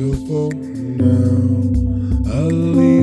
so full now. I'll leave.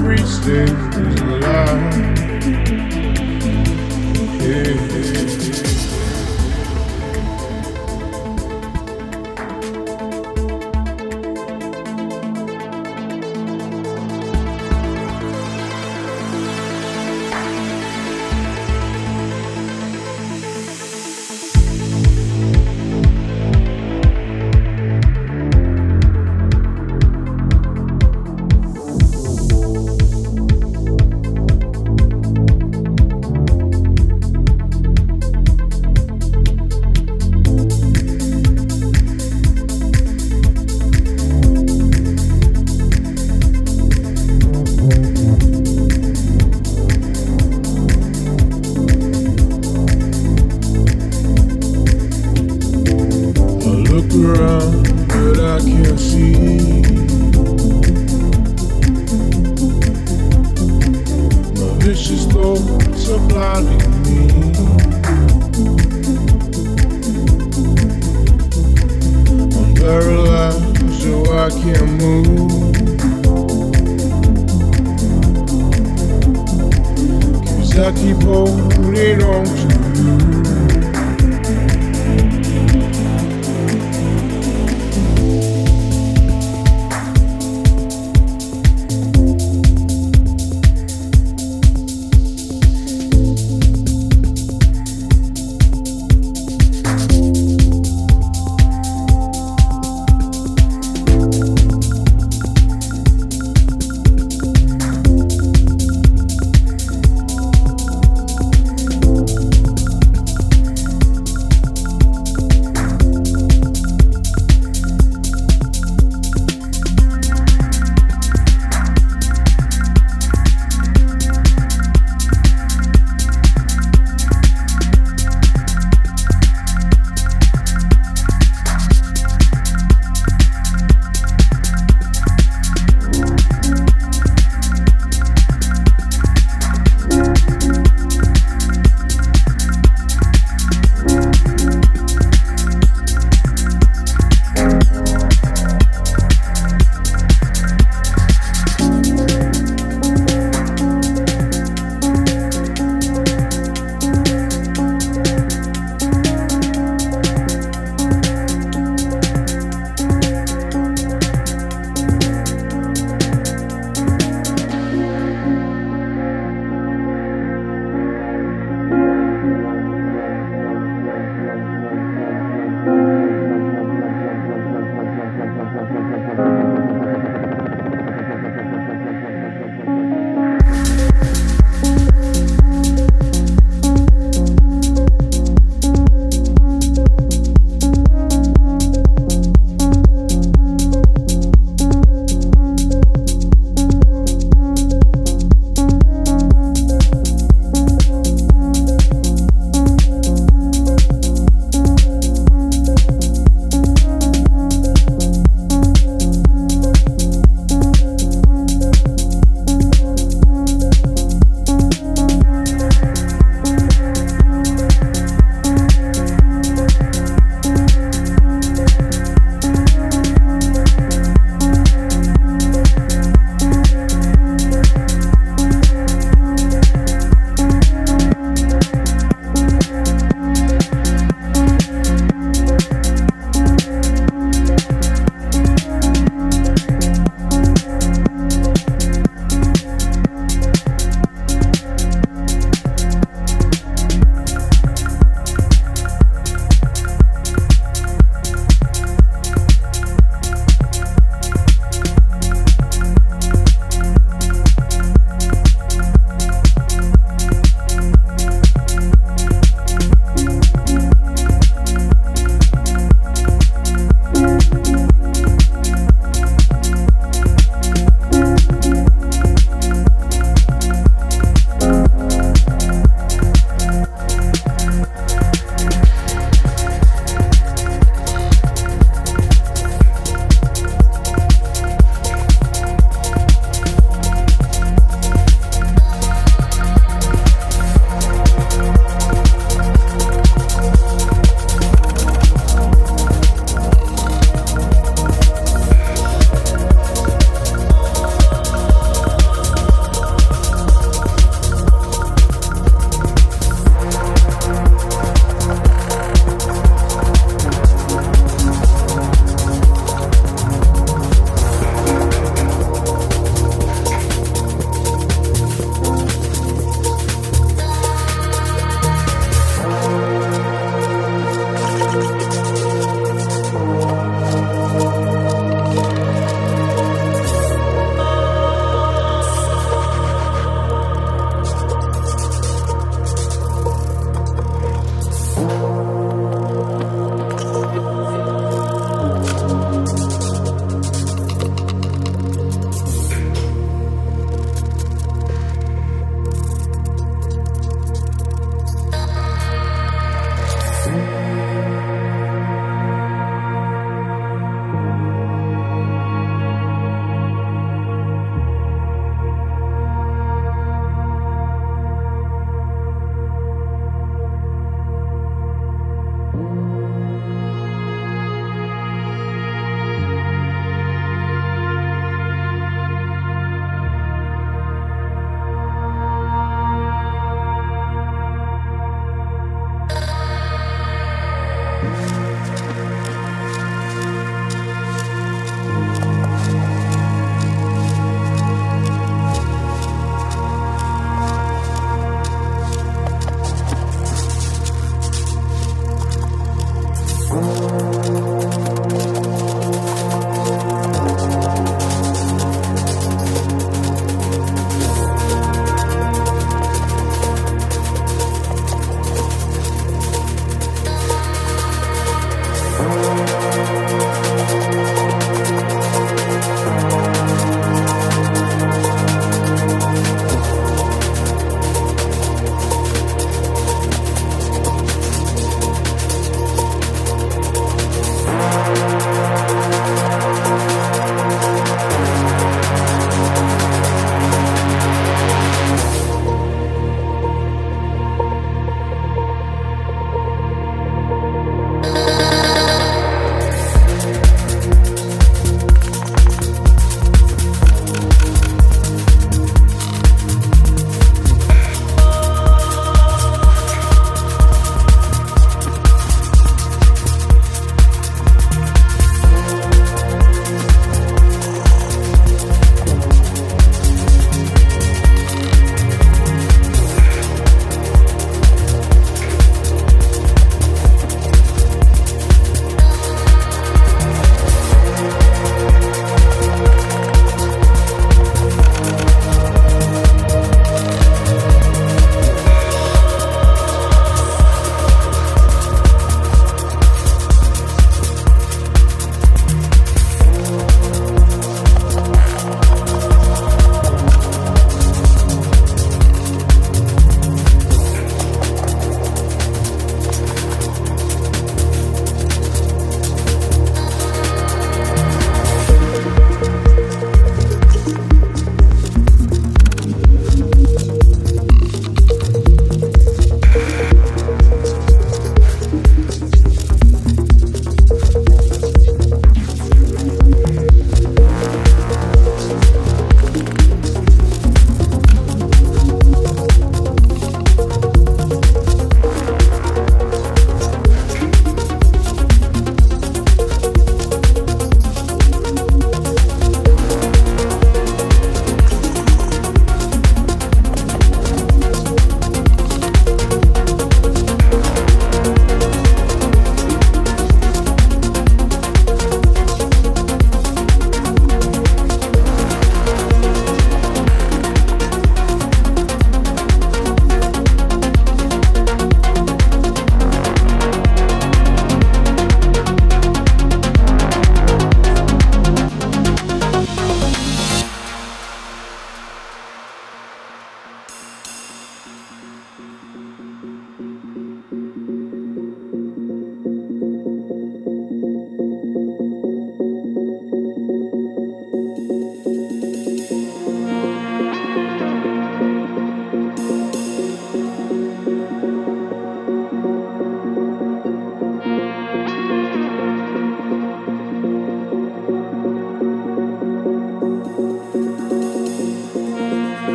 Our memory stays alive. Yeah.